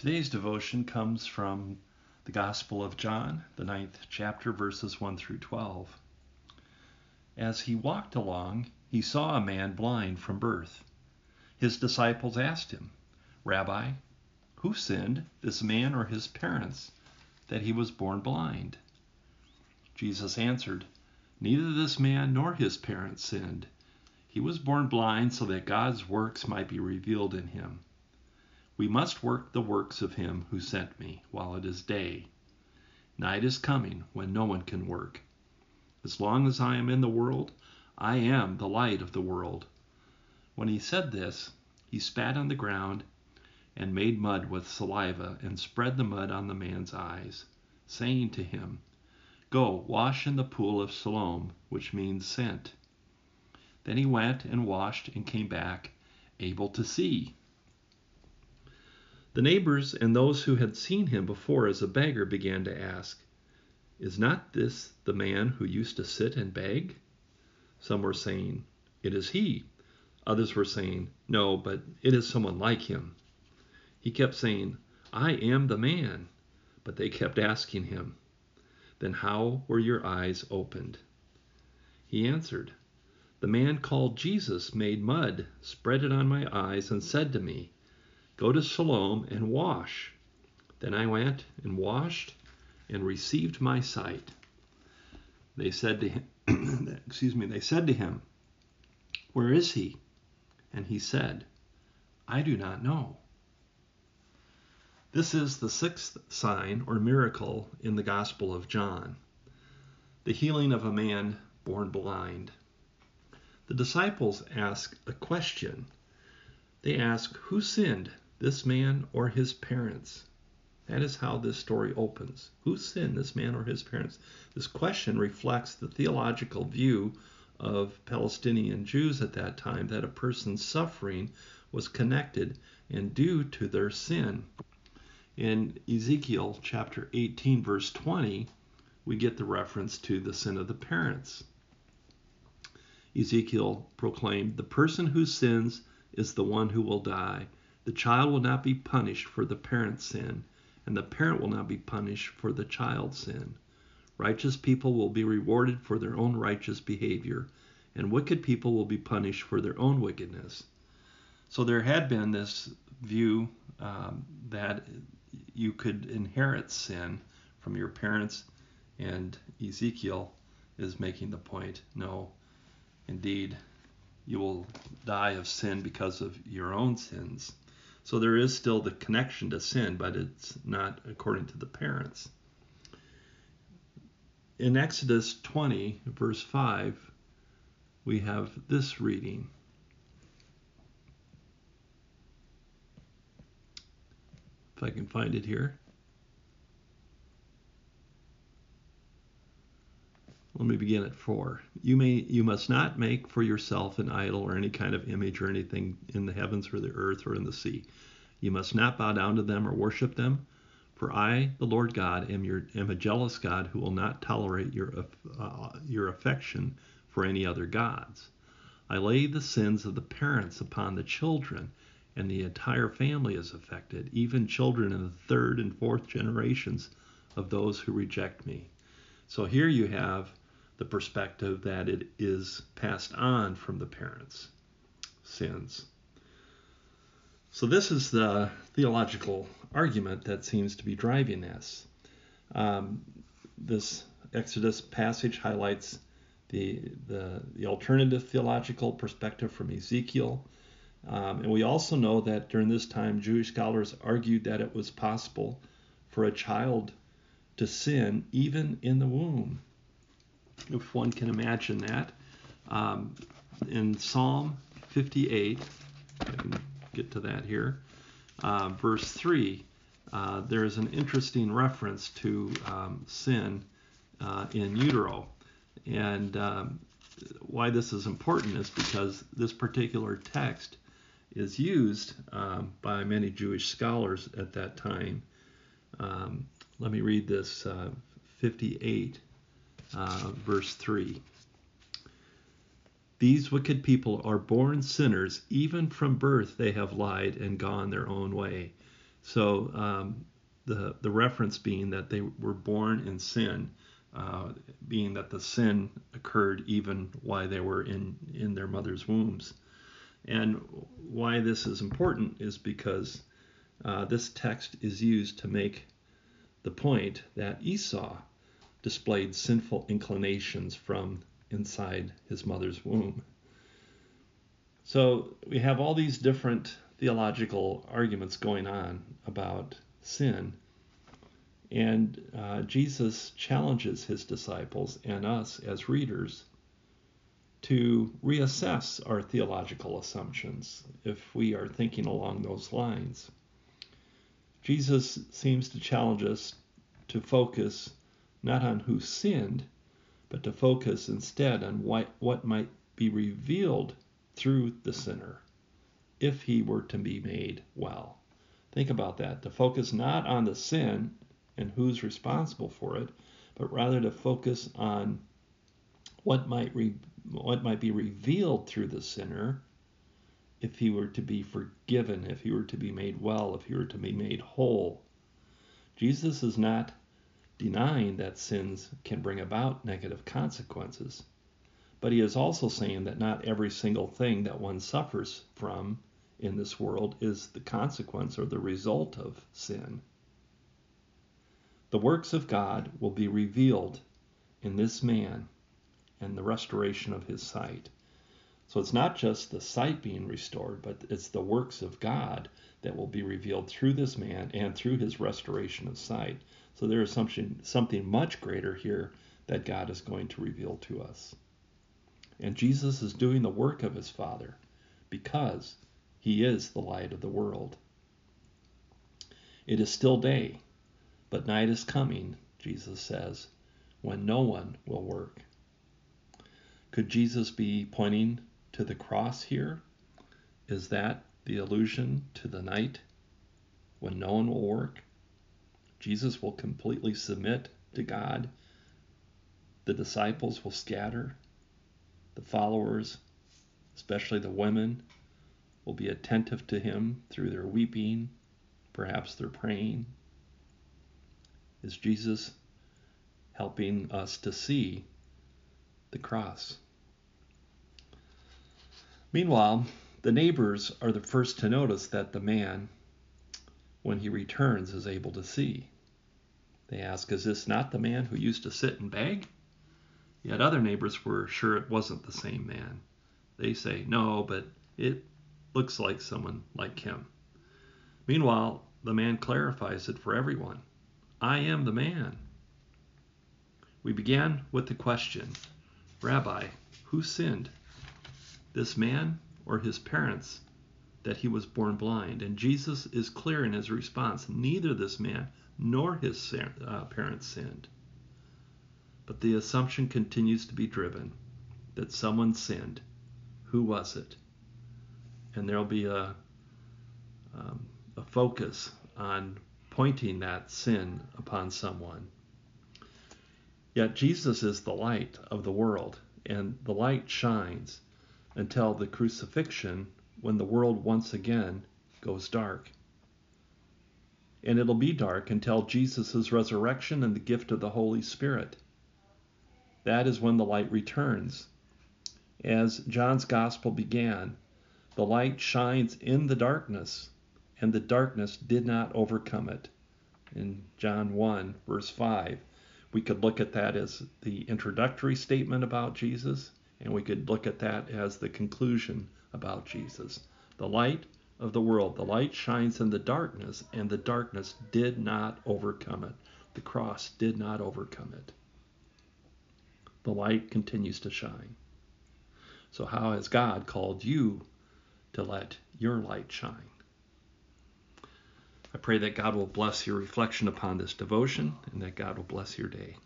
Today's devotion comes from the Gospel of John, the ninth chapter, verses 1 through 12. As he walked along, he saw a man blind from birth. His disciples asked him, Rabbi, who sinned, this man or his parents, that he was born blind? Jesus answered, Neither this man nor his parents sinned. He was born blind so that God's works might be revealed in him. We must work the works of him who sent me while it is day. Night is coming when no one can work. As long as I am in the world, I am the light of the world. When he said this, he spat on the ground and made mud with saliva and spread the mud on the man's eyes, saying to him, Go, wash in the pool of Siloam, which means sent. Then he went and washed and came back, able to see. The neighbors and those who had seen him before as a beggar began to ask, Is not this the man who used to sit and beg? Some were saying, It is he. Others were saying, No, but it is someone like him. He kept saying, I am the man. But they kept asking him, Then how were your eyes opened? He answered, The man called Jesus made mud, spread it on my eyes, and said to me, Go to Siloam and wash. Then I went and washed and received my sight. They said to him, excuse me, they said to him, Where is he? And he said, I do not know. This is the sixth sign or miracle in the Gospel of John the healing of a man born blind. The disciples ask a question. They ask, Who sinned, this man or his parents? That is how this story opens. Who sinned, this man or his parents? This question reflects the theological view of Palestinian Jews at that time that a person's suffering was connected and due to their sin. In Ezekiel chapter 18, verse 20, we get the reference to the sin of the parents. Ezekiel proclaimed, The person who sins is the one who will die. The child will not be punished for the parent's sin, and the parent will not be punished for the child's sin. Righteous people will be rewarded for their own righteous behavior, and wicked people will be punished for their own wickedness. So there had been this view um, that you could inherit sin from your parents, and Ezekiel is making the point no, indeed, you will die of sin because of your own sins. So there is still the connection to sin, but it's not according to the parents. In Exodus 20, verse 5, we have this reading. If I can find it here. Let me begin at four. You may you must not make for yourself an idol or any kind of image or anything in the heavens or the earth or in the sea. You must not bow down to them or worship them. For I, the Lord God, am your am a jealous God who will not tolerate your uh, your affection for any other gods. I lay the sins of the parents upon the children, and the entire family is affected, even children in the third and fourth generations of those who reject me. So here you have the perspective that it is passed on from the parents' sins. So, this is the theological argument that seems to be driving this. Um, this Exodus passage highlights the, the, the, alternative theological perspective from Ezekiel. Um, and we also know that during this time, Jewish scholars argued that it was possible for a child to sin even in the womb if one can imagine that. Um, in Psalm 58, I can get to that here, uh, verse 3, uh, there is an interesting reference to um, sin uh, in utero. And um, why this is important is because this particular text is used um, by many Jewish scholars at that time. Um, let me read this uh, 58 uh, verse 3. These wicked people are born sinners, even from birth they have lied and gone their own way. So um, the the reference being that they were born in sin, uh, being that the sin occurred even while they were in in their mother's wombs. And why this is important is because uh, this text is used to make the point that Esau displayed sinful inclinations from inside his mother's womb. So we have all these different theological arguments going on about sin. And uh, Jesus challenges his disciples and us as readers to reassess our theological assumptions if we are thinking along those lines. Jesus seems to challenge us to focus not on who sinned, but to focus instead on what, what might be revealed through the sinner if he were to be made well. Think about that. To focus not on the sin and who's responsible for it, but rather to focus on what might re, what might be revealed through the sinner if he were to be forgiven, if he were to be made well, if he were to be made whole. Jesus is not denying that sins can bring about negative consequences, but he is also saying that not every single thing that one suffers from in this world is the consequence or the result of sin. The works of God will be revealed in this man and the restoration of his sight. So it's not just the sight being restored, but it's the works of God that will be revealed through this man and through his restoration of sight. So there is something, something much greater here that God is going to reveal to us. And Jesus is doing the work of his Father because he is the light of the world. It is still day, but night is coming, Jesus says, when no one will work. Could Jesus be pointing to the cross here? Is that the allusion to the night when no one will work? Jesus will completely submit to God. The disciples will scatter. The followers, especially the women, will be attentive to him through their weeping, perhaps their praying. Is Jesus helping us to see the cross? Meanwhile, the neighbors are the first to notice that the man, when he returns, is able to see. They ask, Is this not the man who used to sit and beg? Yet other neighbors were sure it wasn't the same man. They say, No, but it looks like someone like him. Meanwhile, the man clarifies it for everyone I am the man. We began with the question Rabbi, who sinned? this man or his parents that he was born blind. And Jesus is clear in his response neither this man nor his uh, parents sinned. But the assumption continues to be driven that someone sinned. Who was it? And there'll be a, um, a focus on pointing that sin upon someone. Yet Jesus is the light of the world, and the light shines until the crucifixion when the world once again goes dark. And it'll be dark until Jesus' resurrection and the gift of the Holy Spirit. That is when the light returns. As John's gospel began, the light shines in the darkness, and the darkness did not overcome it. In John 1, verse 5, we could look at that as the introductory statement about Jesus and we could look at that as the conclusion about Jesus. The light of the world, the light shines in the darkness, and the darkness did not overcome it. The cross did not overcome it. The light continues to shine. So, how has God called you to let your light shine? I pray that God will bless your reflection upon this devotion and that God will bless your day.